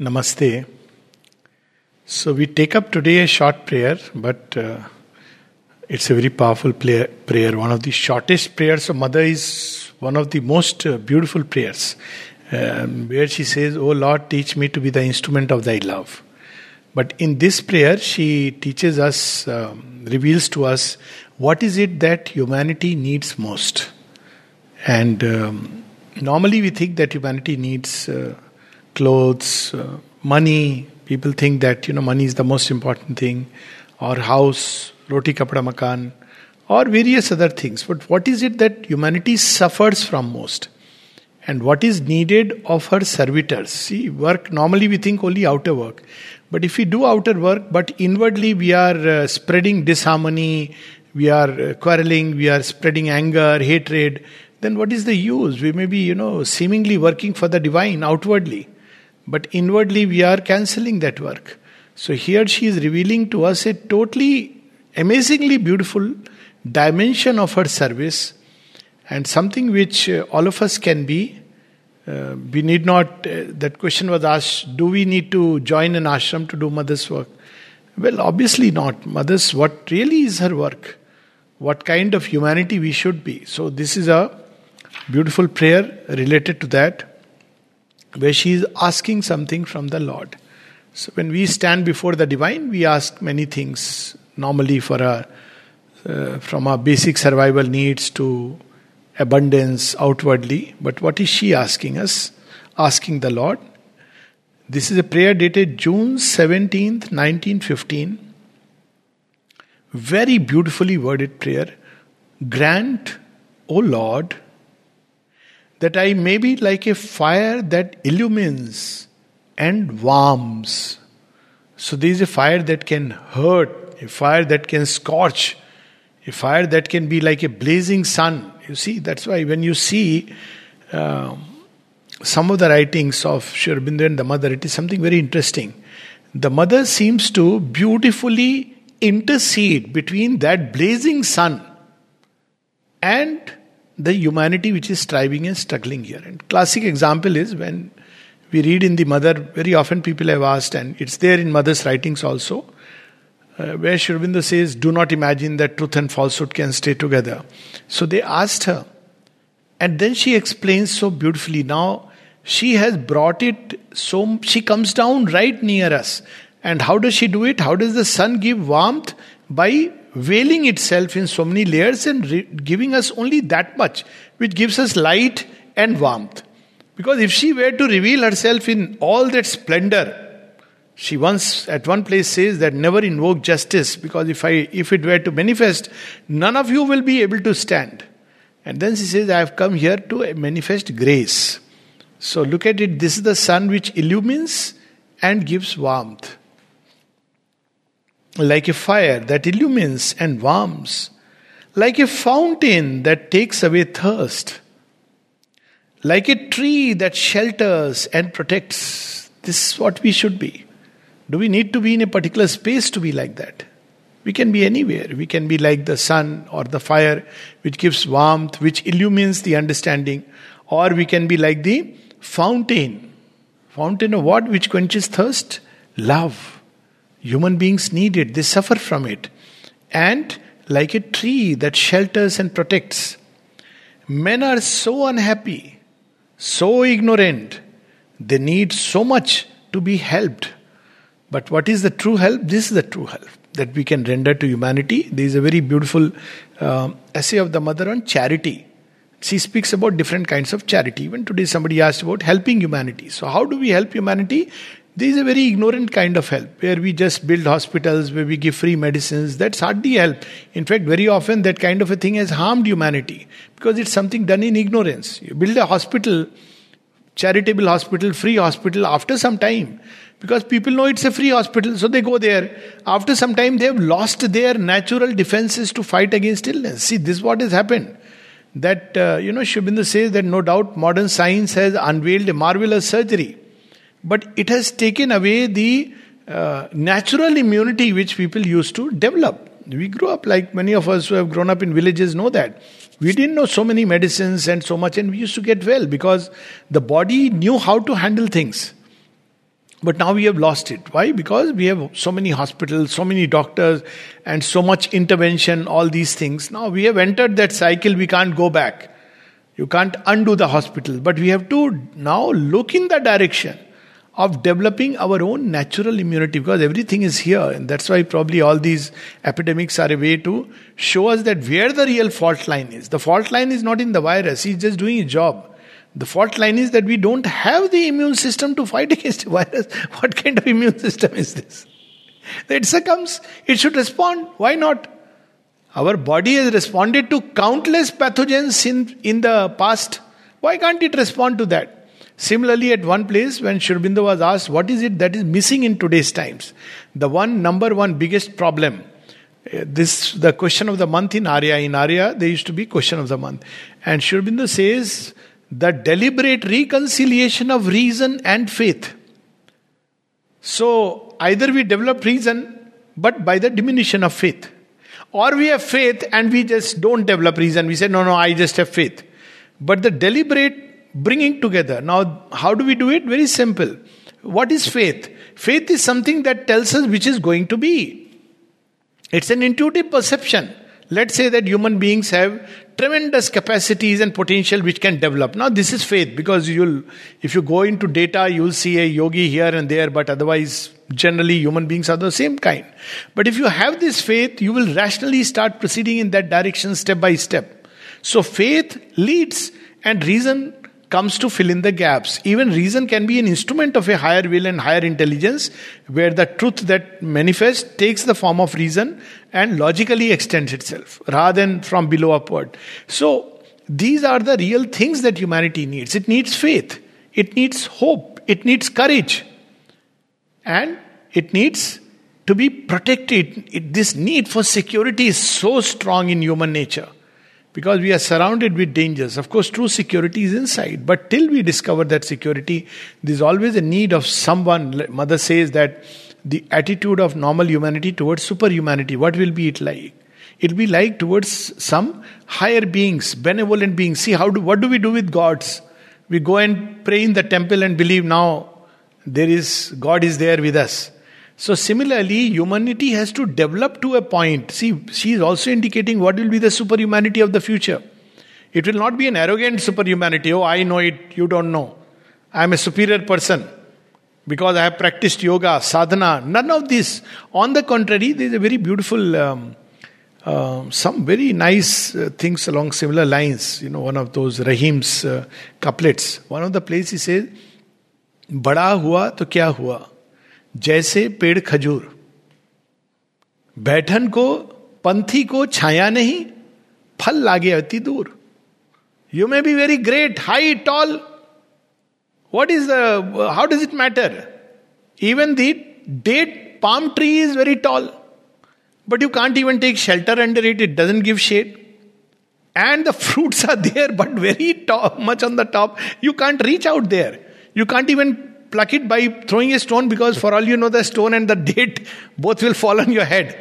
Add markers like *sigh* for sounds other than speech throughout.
Namaste. So we take up today a short prayer, but uh, it's a very powerful prayer, prayer. One of the shortest prayers of Mother is one of the most uh, beautiful prayers, um, where she says, "Oh Lord, teach me to be the instrument of Thy love." But in this prayer, she teaches us, um, reveals to us, what is it that humanity needs most. And um, normally we think that humanity needs uh, clothes, uh, money. People think that you know money is the most important thing, or house, roti kapda makan, or various other things. But what is it that humanity suffers from most? And what is needed of her servitors? See, work normally we think only outer work. But if we do outer work, but inwardly we are uh, spreading disharmony, we are uh, quarreling, we are spreading anger, hatred, then what is the use? We may be, you know, seemingly working for the divine outwardly but inwardly, we are cancelling that work. So here she is revealing to us a totally amazingly beautiful dimension of her service and something which uh, all of us can be. Uh, we need not, uh, that question was asked do we need to join an ashram to do mother's work? Well, obviously not. Mother's, what really is her work? What kind of humanity we should be? So, this is a beautiful prayer related to that where she is asking something from the Lord. So when we stand before the divine, we ask many things normally for our, uh, from our basic survival needs to abundance outwardly. But what is she asking us? Asking the Lord. This is a prayer dated June 17th, 1915. Very beautifully worded prayer. Grant, O Lord, that I may be like a fire that illumines and warms. So there is a fire that can hurt, a fire that can scorch, a fire that can be like a blazing sun. You see, that's why when you see um, some of the writings of Sri Aurobindo and the mother, it is something very interesting. The mother seems to beautifully intercede between that blazing sun and the humanity which is striving and struggling here. And classic example is when we read in the mother, very often people have asked, and it's there in mother's writings also, uh, where Aurobindo says, Do not imagine that truth and falsehood can stay together. So they asked her, and then she explains so beautifully. Now she has brought it so, she comes down right near us. And how does she do it? How does the sun give warmth? By veiling itself in so many layers and re- giving us only that much, which gives us light and warmth. Because if she were to reveal herself in all that splendor, she once at one place says that never invoke justice because if I if it were to manifest, none of you will be able to stand. And then she says, I have come here to manifest grace. So look at it, this is the sun which illumines and gives warmth like a fire that illumines and warms, like a fountain that takes away thirst, like a tree that shelters and protects. This is what we should be. Do we need to be in a particular space to be like that? We can be anywhere. We can be like the sun or the fire, which gives warmth, which illumines the understanding, or we can be like the fountain. Fountain of what? Which quenches thirst? Love Human beings need it, they suffer from it. And like a tree that shelters and protects, men are so unhappy, so ignorant, they need so much to be helped. But what is the true help? This is the true help that we can render to humanity. There is a very beautiful uh, essay of the mother on charity. She speaks about different kinds of charity. Even today, somebody asked about helping humanity. So, how do we help humanity? This is a very ignorant kind of help where we just build hospitals, where we give free medicines. That's hardly help. In fact, very often that kind of a thing has harmed humanity because it's something done in ignorance. You build a hospital, charitable hospital, free hospital after some time because people know it's a free hospital, so they go there. After some time, they have lost their natural defenses to fight against illness. See, this is what has happened. That, uh, you know, Sri says that no doubt modern science has unveiled a marvelous surgery but it has taken away the uh, natural immunity which people used to develop. We grew up like many of us who have grown up in villages know that. We didn't know so many medicines and so much, and we used to get well because the body knew how to handle things. But now we have lost it. Why? Because we have so many hospitals, so many doctors, and so much intervention, all these things. Now we have entered that cycle, we can't go back. You can't undo the hospital. But we have to now look in that direction of developing our own natural immunity because everything is here. And that's why probably all these epidemics are a way to show us that where the real fault line is. The fault line is not in the virus, he's just doing his job. The fault line is that we don't have the immune system to fight *laughs* against the virus. What kind of immune system is this? It succumbs, it should respond. Why not? Our body has responded to countless pathogens in, in the past. Why can't it respond to that? Similarly, at one place, when Sri was asked, What is it that is missing in today's times? The one number one biggest problem. Uh, this the question of the month in Arya. In Arya, there used to be question of the month. And Sri says the deliberate reconciliation of reason and faith. So either we develop reason, but by the diminution of faith. Or we have faith and we just don't develop reason. We say, no, no, I just have faith. But the deliberate bringing together. Now, how do we do it? Very simple. What is faith? Faith is something that tells us which is going to be. It's an intuitive perception. Let's say that human beings have tremendous capacities and potential which can develop. Now, this is faith because you'll, if you go into data, you'll see a yogi here and there, but otherwise, generally, human beings are the same kind. But if you have this faith, you will rationally start proceeding in that direction step by step. So, faith leads and reason comes to fill in the gaps. Even reason can be an instrument of a higher will and higher intelligence, where the truth that manifests takes the form of reason and logically extends itself rather than from below upward. So, these are the real things that humanity needs. It needs faith, it needs hope, it needs courage, and it needs to be protected. It, this need for security is so strong in human nature because we are surrounded with dangers. Of course, true security is inside, but till we discover that security, there's always a need of someone. Mother says that the attitude of normal humanity towards superhumanity, what will be it like? It'll be like towards some higher beings, benevolent beings. See, how do what do we do with gods? We go and pray in the temple and believe now there is God is there with us. So similarly, humanity has to develop to a point. See, she is also indicating what will be the superhumanity of the future. It will not be an arrogant superhumanity. Oh, I know it, you don't know. I am a superior person because I have practiced yoga, sadhana. None of this. On the contrary, there is a very beautiful, um, uh, some very nice uh, things along similar lines. You know, one of those Rahim's uh, couplets. One of the places he says, "Bada hua to kya hua." जैसे पेड़ खजूर। बैठन को, पंथी को छाया नहीं, फल लागे अति दूर। You may be very great high tall what is how does it matter even the date palm tree is very tall but you can't even take shelter under it it doesn't give shade and the fruits are there but very top much on the top you can't reach out there you can't even pluck it by throwing a stone because for all you know the stone and the date *laughs* both will fall on your head.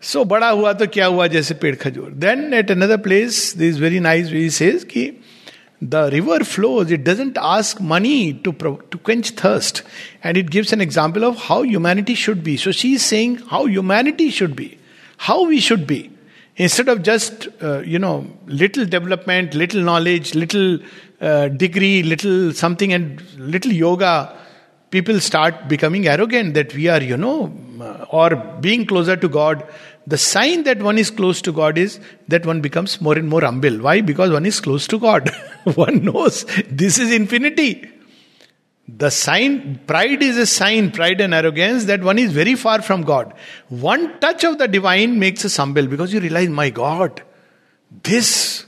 So बड़ा हुआ तो क्या हुआ जैसे पेड़ खजूर Then at another place, this very nice way he says कि the river flows it doesn't ask money to to quench thirst and it gives an example of how humanity should be so she is saying how humanity should be how we should be instead of just uh, you know little development little knowledge little uh, degree little something and little yoga people start becoming arrogant that we are, you know, uh, or being closer to God. The sign that one is close to God is that one becomes more and more humble. Why? Because one is close to God. *laughs* one knows this is infinity. The sign, pride is a sign, pride and arrogance, that one is very far from God. One touch of the divine makes us humble because you realize, my God, this,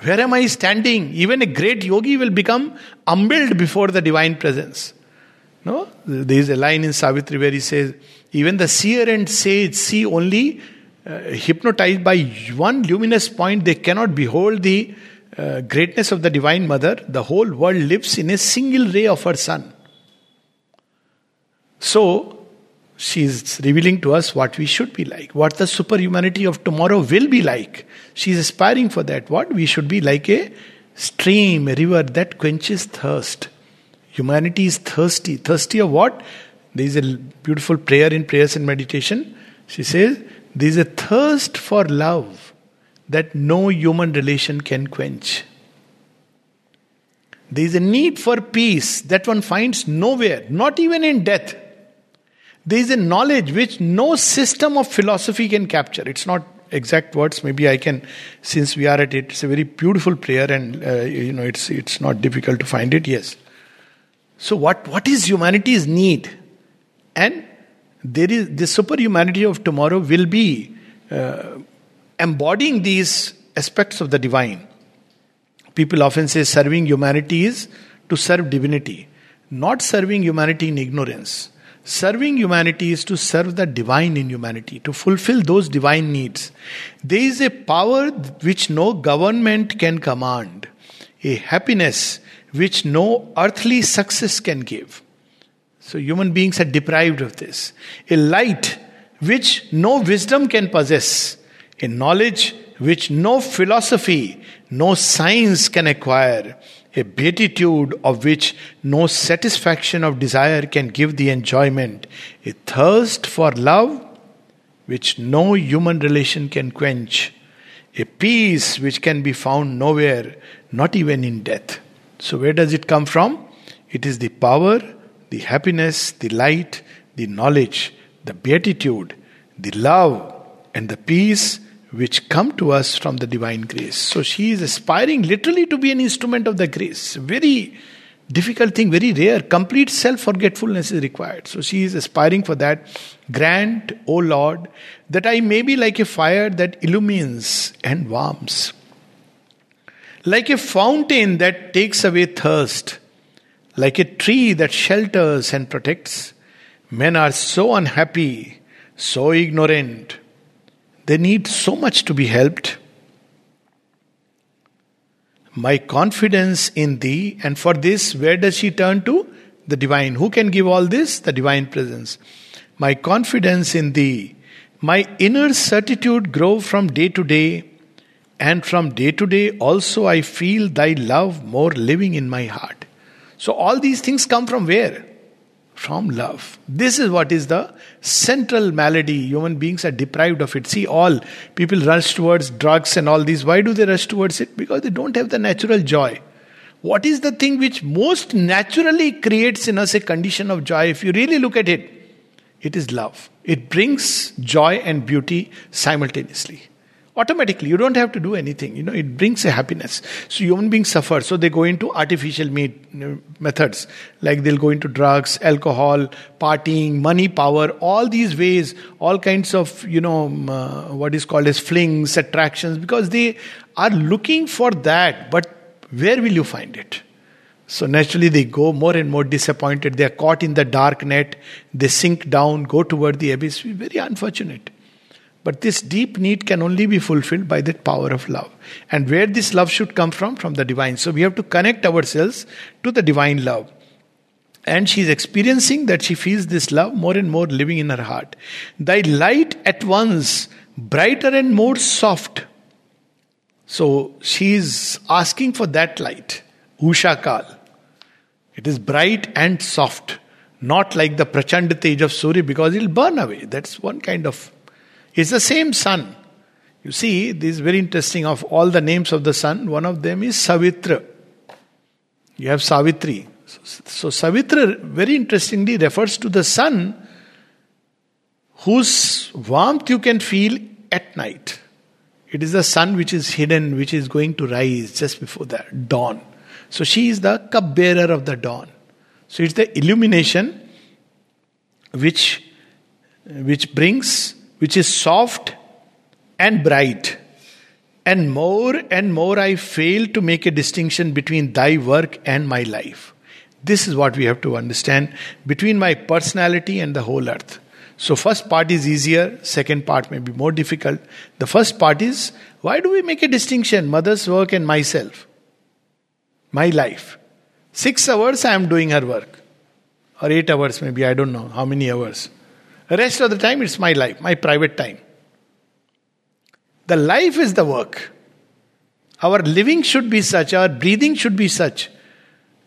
where am I standing? Even a great yogi will become humbled before the divine presence. No? There is a line in Savitri where he says, even the seer and sage see only uh, hypnotized by one luminous point, they cannot behold the uh, greatness of the Divine Mother. The whole world lives in a single ray of her sun. So, she is revealing to us what we should be like, what the superhumanity of tomorrow will be like. She is aspiring for that. What? We should be like a stream, a river that quenches thirst. Humanity is thirsty. Thirsty of what? There is a beautiful prayer in prayers and meditation. She says, There is a thirst for love that no human relation can quench. There is a need for peace that one finds nowhere, not even in death. There is a knowledge which no system of philosophy can capture. It's not exact words. Maybe I can, since we are at it. It's a very beautiful prayer, and uh, you know, it's it's not difficult to find it. Yes. So what what is humanity's need? And there is the superhumanity of tomorrow will be uh, embodying these aspects of the divine. People often say serving humanity is to serve divinity, not serving humanity in ignorance. Serving humanity is to serve the divine in humanity, to fulfill those divine needs. There is a power which no government can command, a happiness which no earthly success can give. So human beings are deprived of this. A light which no wisdom can possess, a knowledge which no philosophy, no science can acquire, a beatitude of which no satisfaction of desire can give the enjoyment, a thirst for love which no human relation can quench, a peace which can be found nowhere, not even in death. So, where does it come from? It is the power the happiness, the light, the knowledge, the beatitude, the love, and the peace which come to us from the divine grace. So she is aspiring literally to be an instrument of the grace. Very difficult thing, very rare. Complete self forgetfulness is required. So she is aspiring for that. Grant, O Lord, that I may be like a fire that illumines and warms, like a fountain that takes away thirst like a tree that shelters and protects. Men are so unhappy, so ignorant. They need so much to be helped. My confidence in thee, and for this, where does she turn to? The divine. Who can give all this? The divine presence. My confidence in thee, my inner certitude grow from day to day, and from day to day also I feel thy love more living in my heart. So, all these things come from where? From love. This is what is the central malady. Human beings are deprived of it. See, all people rush towards drugs and all these. Why do they rush towards it? Because they don't have the natural joy. What is the thing which most naturally creates in us a condition of joy? If you really look at it, it is love. It brings joy and beauty simultaneously automatically. You don't have to do anything. You know it brings a happiness. So human beings suffer. So they go into artificial methods. Like they'll go into drugs alcohol partying money power all these ways all kinds of you know um, uh, what is called as flings attractions because they are looking for that. But where will you find it? So naturally they go more and more disappointed. They are caught in the dark net. They sink down go toward the abyss. Very unfortunate but this deep need can only be fulfilled by that power of love. And where this love should come from? From the divine. So we have to connect ourselves to the divine love. And she's experiencing that she feels this love more and more living in her heart. Thy light at once brighter and more soft. So she's asking for that light. Usha Kal. It is bright and soft. Not like the Prachand Tej of Surya because it'll burn away. That's one kind of it's the same sun. You see, this is very interesting. Of all the names of the sun, one of them is Savitra. You have Savitri. So, Savitra very interestingly refers to the sun whose warmth you can feel at night. It is the sun which is hidden, which is going to rise just before the dawn. So she is the cup bearer of the dawn. So it's the illumination which, which brings which is soft and bright. And more and more I fail to make a distinction between thy work and my life. This is what we have to understand between my personality and the whole earth. So, first part is easier, second part may be more difficult. The first part is why do we make a distinction, mother's work and myself? My life. Six hours I am doing her work, or eight hours maybe, I don't know how many hours. Rest of the time, it's my life, my private time. The life is the work. Our living should be such, our breathing should be such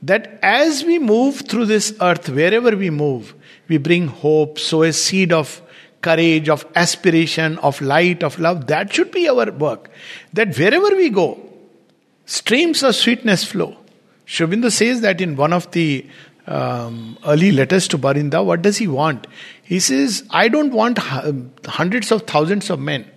that as we move through this earth, wherever we move, we bring hope, sow a seed of courage, of aspiration, of light, of love. That should be our work. That wherever we go, streams of sweetness flow. Sri Aurobindo says that in one of the um, early letters to Barinda, what does he want? He says, I don't want hundreds of thousands of men.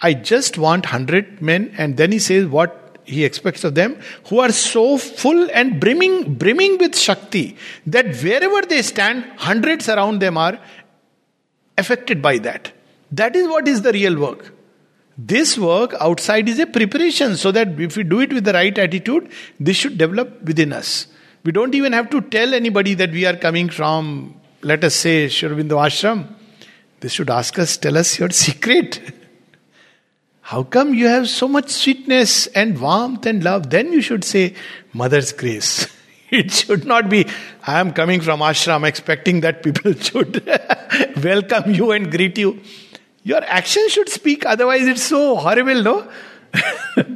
I just want hundred men. And then he says what he expects of them, who are so full and brimming, brimming with Shakti that wherever they stand, hundreds around them are affected by that. That is what is the real work. This work outside is a preparation so that if we do it with the right attitude, this should develop within us. We don't even have to tell anybody that we are coming from, let us say, Sri Aurobindo Ashram. They should ask us, tell us your *laughs* secret. How come you have so much sweetness and warmth and love? Then you should say, Mother's grace. *laughs* It should not be, I am coming from ashram expecting that people *laughs* should welcome you and greet you. Your action should speak, otherwise, it's so horrible, no?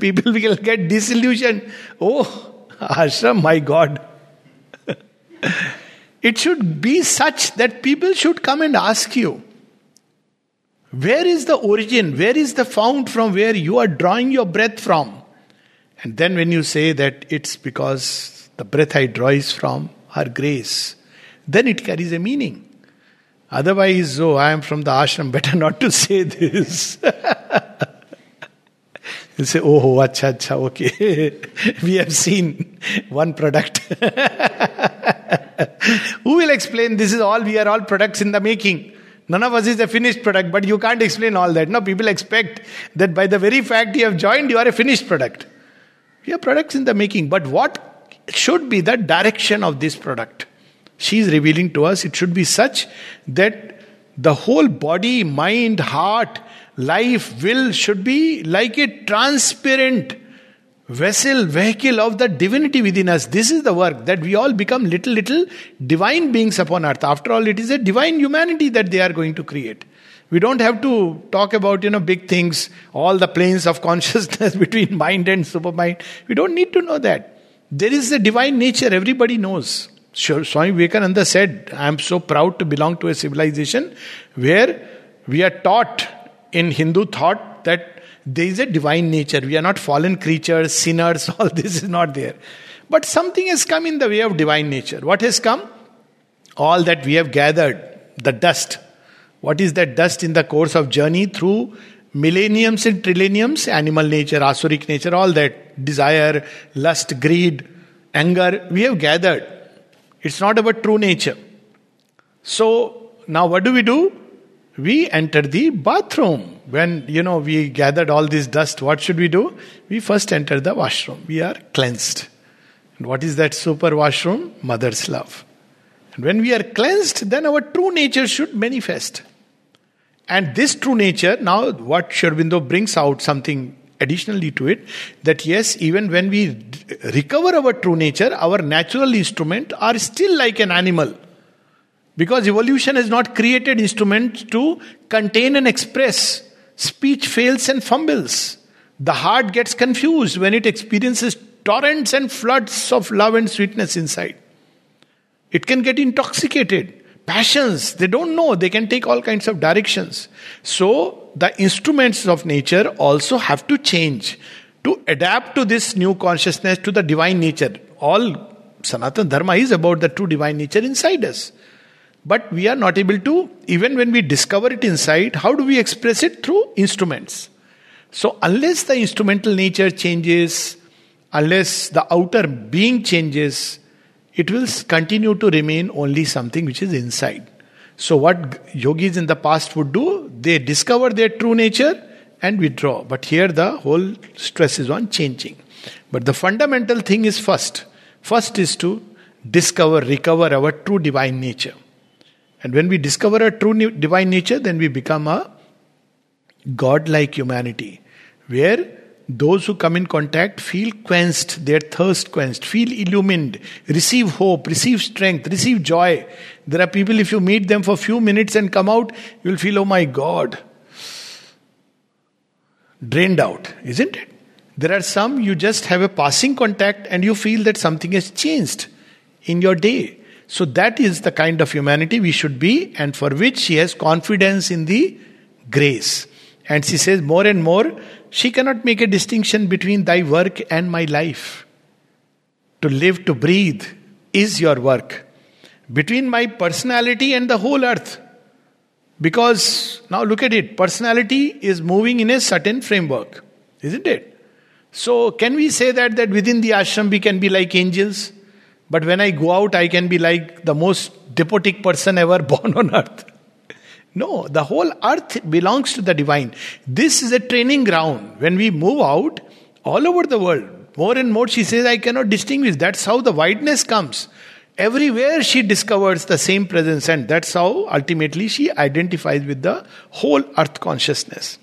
people will get disillusioned. Oh, ashram, my God. It should be such that people should come and ask you, where is the origin? Where is the fount from where you are drawing your breath from? And then when you say that it's because the breath I draw is from her grace, then it carries a meaning. Otherwise, oh, I am from the ashram, *laughs* better not to say this. *laughs* you say, oh, acha, acha, okay. *laughs* we have seen one product. Who will explain this is all, we are all products in the making. None of us is a finished product, but you can't explain all that. No, people expect that by the very fact you have joined, you are a finished product. We are products in the making, but what should be the direction of this product? She is revealing to us it should be such that the whole body, mind, heart, life, will should be like a transparent vessel, vehicle of the divinity within us. This is the work that we all become little, little divine beings upon earth. After all, it is a divine humanity that they are going to create. We don't have to talk about, you know, big things, all the planes of *laughs* consciousness between mind and supermind. We don't need to know that. There is a divine nature, everybody knows. Swami Vivekananda said, I am so proud to belong to a civilization where we are taught in Hindu thought that there is a divine nature. We are not fallen creatures, sinners, *laughs* all this is not there. But something has come in the way of divine nature. What has come? All that we have gathered, the dust. What is that dust in the course of journey through millenniums and trillenniums? Animal nature, asuric nature, all that. Desire, lust, greed, anger, we have gathered. It's not about true nature. So now what do we do? We enter the bathroom. When you know we gathered all this dust, what should we do? We first enter the washroom. We are cleansed. And what is that super washroom? Mother's love. And when we are cleansed, then our true nature should manifest. And this true nature, now what Sri Aurobindo brings out something additionally to it that yes, even when we recover our true nature, our natural instrument are still like an animal. Because evolution has not created instruments to contain and express. Speech fails and fumbles. The heart gets confused when it experiences torrents and floods of love and sweetness inside. It can get intoxicated. Passions, they don't know, they can take all kinds of directions. So, the instruments of nature also have to change to adapt to this new consciousness, to the divine nature. All Sanatana Dharma is about the true divine nature inside us. But we are not able to, even when we discover it inside, how do we express it? Through instruments. So, unless the instrumental nature changes, unless the outer being changes, it will continue to remain only something which is inside. So, what yogis in the past would do, they discover their true nature and withdraw. But here the whole stress is on changing. But the fundamental thing is first. First is to discover, recover our true divine nature. And when we discover our true divine nature, then we become a God-like humanity, where those who come in contact feel quenched, their thirst quenched, feel illumined, receive hope, receive strength, receive joy. There are people, if you meet them for a few minutes and come out, you will feel, oh my God, drained out, isn't it? There are some you just have a passing contact and you feel that something has changed in your day. So that is the kind of humanity we should be, and for which she has confidence in the grace. And she says more and more, she cannot make a distinction between thy work and my life. To live, to breathe is your work. Between my personality and the whole earth. Because now look at it, personality is moving in a certain framework, isn't it? So, can we say that that within the ashram we can be like angels? But when I go out, I can be like the most despotic person ever *laughs* born on earth. No, the whole earth belongs to the divine. This is a training ground. When we move out all over the world, more and more she says, I cannot distinguish. That's how the wideness comes. Everywhere she discovers the same presence, and that's how ultimately she identifies with the whole earth consciousness.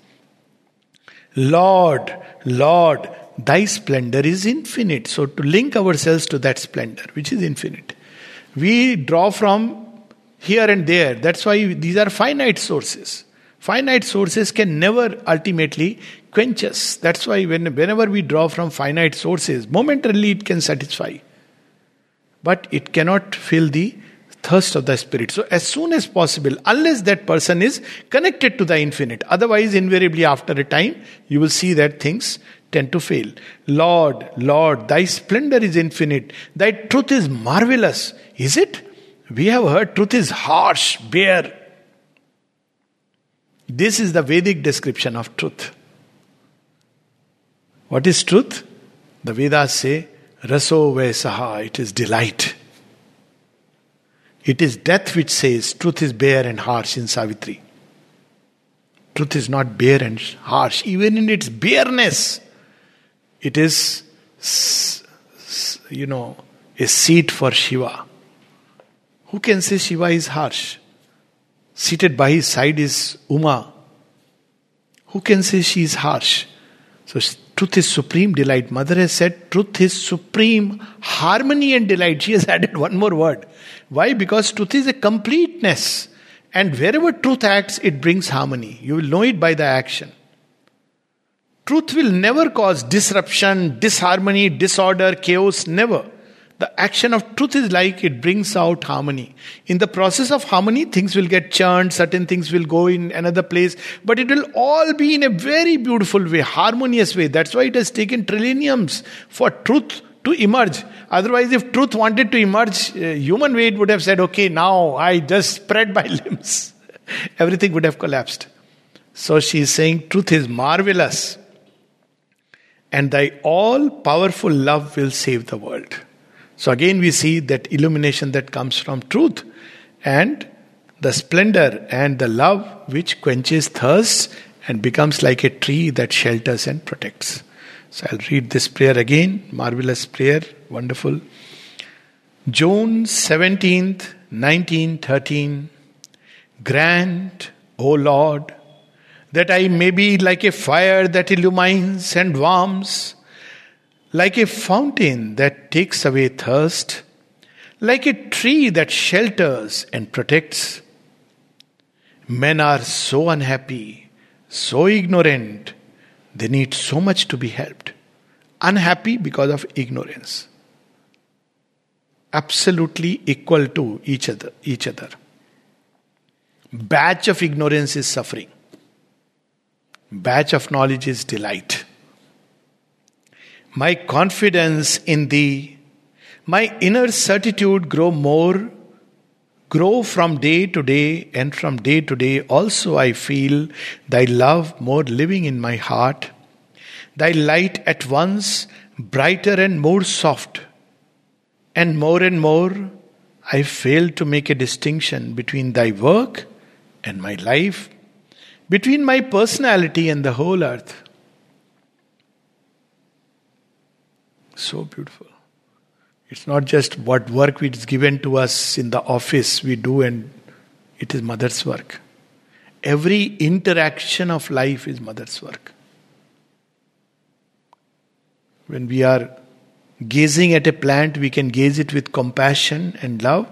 Lord, Lord, thy splendor is infinite. So, to link ourselves to that splendor, which is infinite, we draw from here and there. That's why these are finite sources. Finite sources can never ultimately quench us. That's why when, whenever we draw from finite sources, momentarily it can satisfy. But it cannot fill the thirst of the spirit. So, as soon as possible, unless that person is connected to the infinite, otherwise, invariably, after a time, you will see that things tend to fail. Lord, Lord, thy splendor is infinite, thy truth is marvelous. Is it? We have heard truth is harsh, bare. This is the Vedic description of truth. What is truth? The Vedas say, Raso Vesaha, it is delight. It is death which says truth is bare and harsh in Savitri. Truth is not bare and harsh, even in its bareness. It is, you know, a seat for Shiva. Who can say Shiva is harsh? Seated by his side is Uma. Who can say she is harsh? So, truth is supreme delight. Mother has said truth is supreme harmony and delight. She has *laughs* added one more word. Why? Because truth is a completeness. And wherever truth acts, it brings harmony. You will know it by the action. Truth will never cause disruption, disharmony, disorder, chaos, never. The action of truth is like it brings out harmony. In the process of harmony, things will get churned, certain things will go in another place, but it will all be in a very beautiful way, harmonious way. That's why it has taken trilliums for truth to emerge. Otherwise, if truth wanted to emerge, human way, it would have said, okay, now I just spread my *laughs* limbs. Everything would have collapsed. So she is saying, truth is marvelous and thy all powerful love will save the world. So again, we see that illumination that comes from truth and the splendor and the love which quenches thirst and becomes like a tree that shelters and protects. So I'll read this prayer again. Marvelous prayer, wonderful. June 17th, 1913. Grant, O Lord, that I may be like a fire that illumines and warms, like a fountain that takes away thirst, like a tree that shelters and protects. Men are so unhappy, so ignorant, they need so much to be helped. Unhappy because of ignorance. Absolutely equal to each other. Each other. Batch of ignorance is suffering batch of knowledge is delight. My confidence in thee, my inner certitude grow more, grow from day to day, and from day to day also I feel thy love more living in my heart, thy light at once brighter and more soft, and more and more I fail to make a distinction between thy work and my life between my personality and the whole earth. So beautiful. It's not just what work is given to us in the office we do, and it is mother's work. Every interaction of life is mother's work. When we are gazing at a plant, we can gaze it with compassion and love,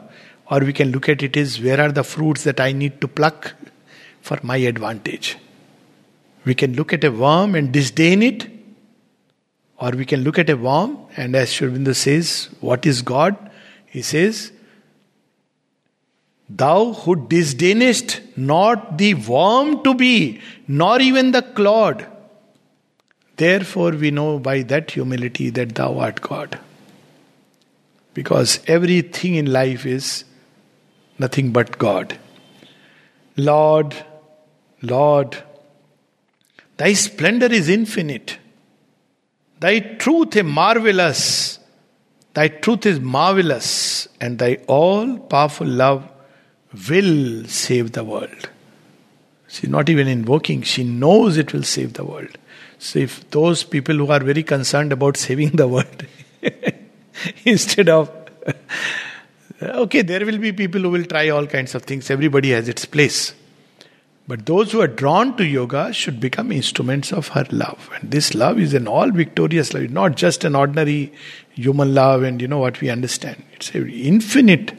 or we can look at it as where are the fruits that I need to pluck for my advantage. We can look at a worm and disdain it, Or we can look at a worm, and as Sri Aurobindo says, what is God? He says, Thou who disdainest not the worm to be, nor even the clod. Therefore, we know by that humility that thou art God. Because everything in life is nothing but God. Lord, Lord, thy splendor is infinite. Thy truth is marvelous. Thy truth is marvelous, and thy all powerful love will save the world. She's not even invoking, she knows it will save the world. So, if those people who are very concerned about saving the world, *laughs* instead of okay, there will be people who will try all kinds of things, everybody has its place. But those who are drawn to yoga should become instruments of her love. And this love is an all victorious love, not just an ordinary human love and you know what we understand. It's infinite.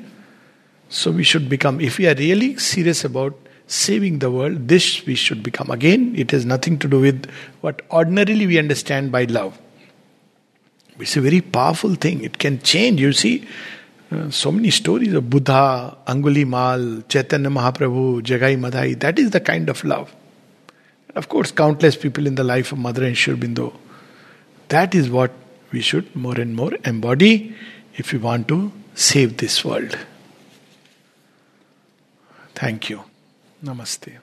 So we should become, if we are really serious about saving the world, this we should become. Again, it has nothing to do with what ordinarily we understand by love. It's a very powerful thing. It can change. You see, Uh, so many stories of Buddha, Angulimal, Chaitanya Mahaprabhu, Jagai Madhai. That is the kind of love. Of course, countless people in the life of Mother and Sri Aurobindo. That is what we should more and more embody if we want to save this world. Thank you. Namaste.